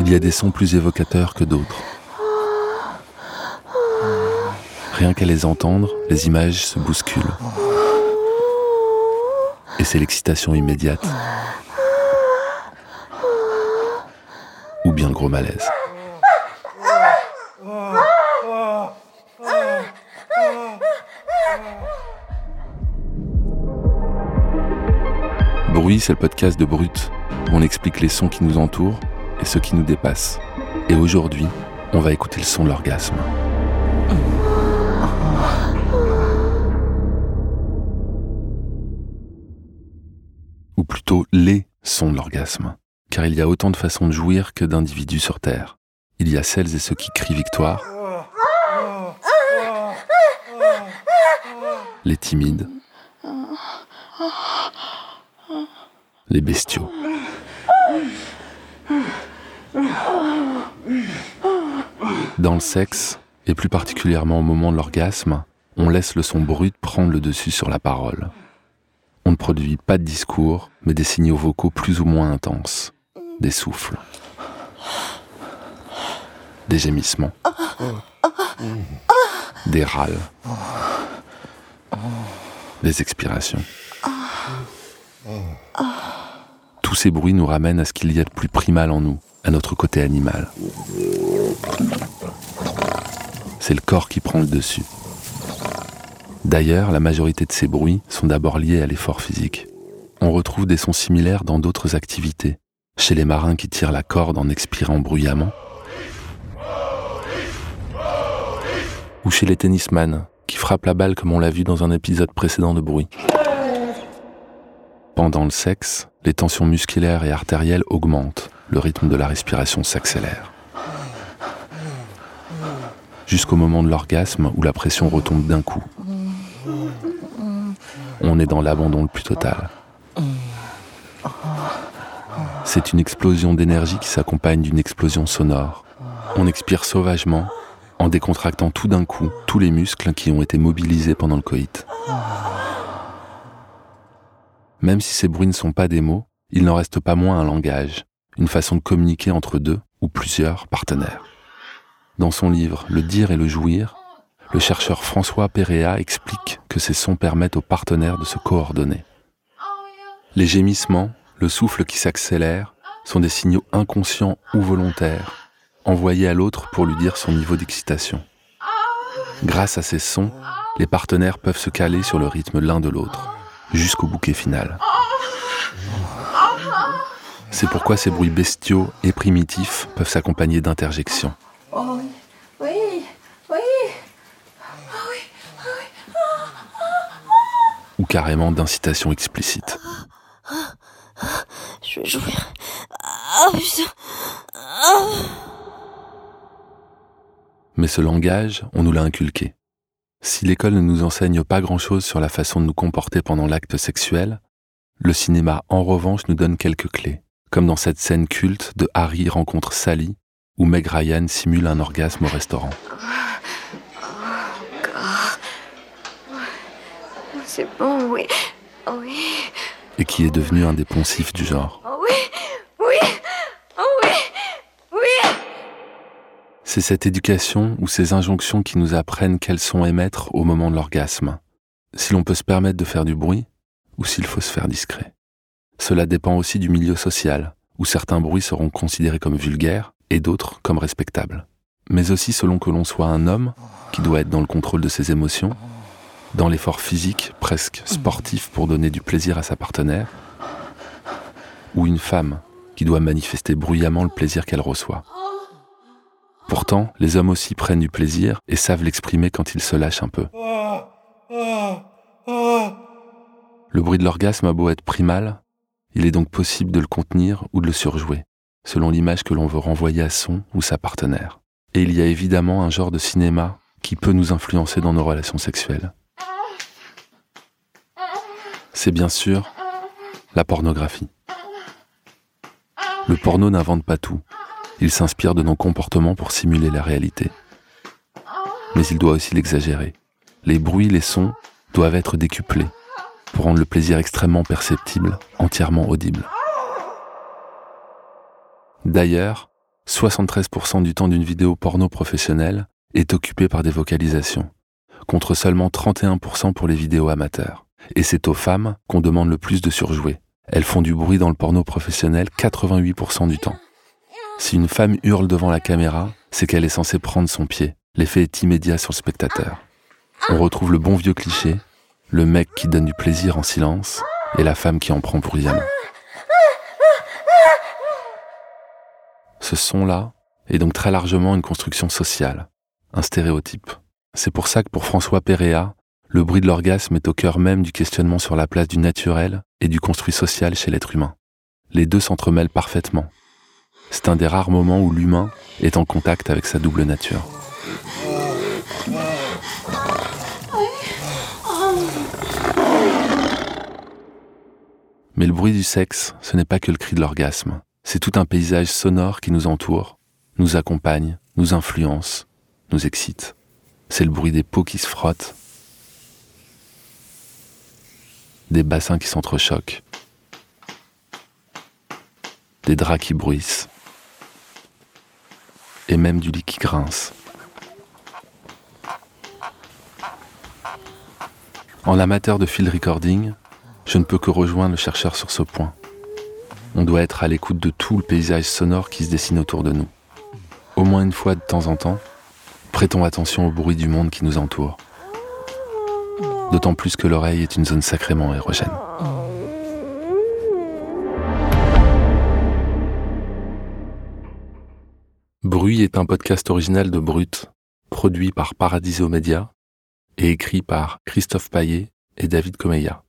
il y a des sons plus évocateurs que d'autres. Rien qu'à les entendre, les images se bousculent. Et c'est l'excitation immédiate. Ou bien gros malaise. Bruit, c'est le podcast de Brut. On explique les sons qui nous entourent et ceux qui nous dépassent. Et aujourd'hui, on va écouter le son de l'orgasme. Ou plutôt les sons de l'orgasme. Car il y a autant de façons de jouir que d'individus sur Terre. Il y a celles et ceux qui crient victoire, les timides, les bestiaux. Dans le sexe, et plus particulièrement au moment de l'orgasme, on laisse le son brut prendre le dessus sur la parole. On ne produit pas de discours, mais des signaux vocaux plus ou moins intenses, des souffles, des gémissements, des râles, des expirations. Tous ces bruits nous ramènent à ce qu'il y a de plus primal en nous, à notre côté animal. C'est le corps qui prend le dessus. D'ailleurs, la majorité de ces bruits sont d'abord liés à l'effort physique. On retrouve des sons similaires dans d'autres activités, chez les marins qui tirent la corde en expirant bruyamment, ou chez les tennisman qui frappent la balle comme on l'a vu dans un épisode précédent de bruit. Pendant le sexe, les tensions musculaires et artérielles augmentent, le rythme de la respiration s'accélère. Jusqu'au moment de l'orgasme où la pression retombe d'un coup. On est dans l'abandon le plus total. C'est une explosion d'énergie qui s'accompagne d'une explosion sonore. On expire sauvagement en décontractant tout d'un coup tous les muscles qui ont été mobilisés pendant le coït. Même si ces bruits ne sont pas des mots, il n'en reste pas moins un langage, une façon de communiquer entre deux ou plusieurs partenaires. Dans son livre Le dire et le jouir, le chercheur François Péréa explique que ces sons permettent aux partenaires de se coordonner. Les gémissements, le souffle qui s'accélère, sont des signaux inconscients ou volontaires, envoyés à l'autre pour lui dire son niveau d'excitation. Grâce à ces sons, les partenaires peuvent se caler sur le rythme l'un de l'autre jusqu'au bouquet final. C'est pourquoi ces bruits bestiaux et primitifs peuvent s'accompagner d'interjections. Ou carrément d'incitations explicites. Je vais jouir. Mais ce langage, on nous l'a inculqué. Si l'école ne nous enseigne pas grand-chose sur la façon de nous comporter pendant l'acte sexuel, le cinéma en revanche nous donne quelques clés, comme dans cette scène culte de Harry rencontre Sally, où Meg Ryan simule un orgasme au restaurant. C'est bon, oui. Oui. Et qui est devenu un des poncifs du genre. C'est cette éducation ou ces injonctions qui nous apprennent quels sont émettre au moment de l'orgasme, si l'on peut se permettre de faire du bruit ou s'il faut se faire discret. Cela dépend aussi du milieu social, où certains bruits seront considérés comme vulgaires et d'autres comme respectables. Mais aussi selon que l'on soit un homme, qui doit être dans le contrôle de ses émotions, dans l'effort physique presque sportif pour donner du plaisir à sa partenaire, ou une femme qui doit manifester bruyamment le plaisir qu'elle reçoit. Pourtant, les hommes aussi prennent du plaisir et savent l'exprimer quand ils se lâchent un peu. Le bruit de l'orgasme a beau être primal, il est donc possible de le contenir ou de le surjouer, selon l'image que l'on veut renvoyer à son ou sa partenaire. Et il y a évidemment un genre de cinéma qui peut nous influencer dans nos relations sexuelles. C'est bien sûr la pornographie. Le porno n'invente pas tout, il s'inspire de nos comportements pour simuler la réalité. Mais il doit aussi l'exagérer. Les bruits, les sons doivent être décuplés pour rendre le plaisir extrêmement perceptible, entièrement audible. D'ailleurs, 73% du temps d'une vidéo porno professionnelle est occupé par des vocalisations, contre seulement 31% pour les vidéos amateurs. Et c'est aux femmes qu'on demande le plus de surjouer. Elles font du bruit dans le porno professionnel 88% du temps. Si une femme hurle devant la caméra, c'est qu'elle est censée prendre son pied. L'effet est immédiat sur le spectateur. On retrouve le bon vieux cliché, le mec qui donne du plaisir en silence et la femme qui en prend bruyamment. Ce son-là est donc très largement une construction sociale, un stéréotype. C'est pour ça que pour François Péréa, le bruit de l'orgasme est au cœur même du questionnement sur la place du naturel et du construit social chez l'être humain. Les deux s'entremêlent parfaitement. C'est un des rares moments où l'humain est en contact avec sa double nature. Mais le bruit du sexe, ce n'est pas que le cri de l'orgasme. C'est tout un paysage sonore qui nous entoure, nous accompagne, nous influence, nous excite. C'est le bruit des peaux qui se frottent, des bassins qui s'entrechoquent, des draps qui bruissent, et même du lit qui grince. En amateur de field recording, je ne peux que rejoindre le chercheur sur ce point. On doit être à l'écoute de tout le paysage sonore qui se dessine autour de nous. Au moins une fois de temps en temps, prêtons attention au bruit du monde qui nous entoure d'autant plus que l'oreille est une zone sacrément érogène. Bruit est un podcast original de Brut, produit par Paradiso Media et écrit par Christophe Paillet et David Comeya.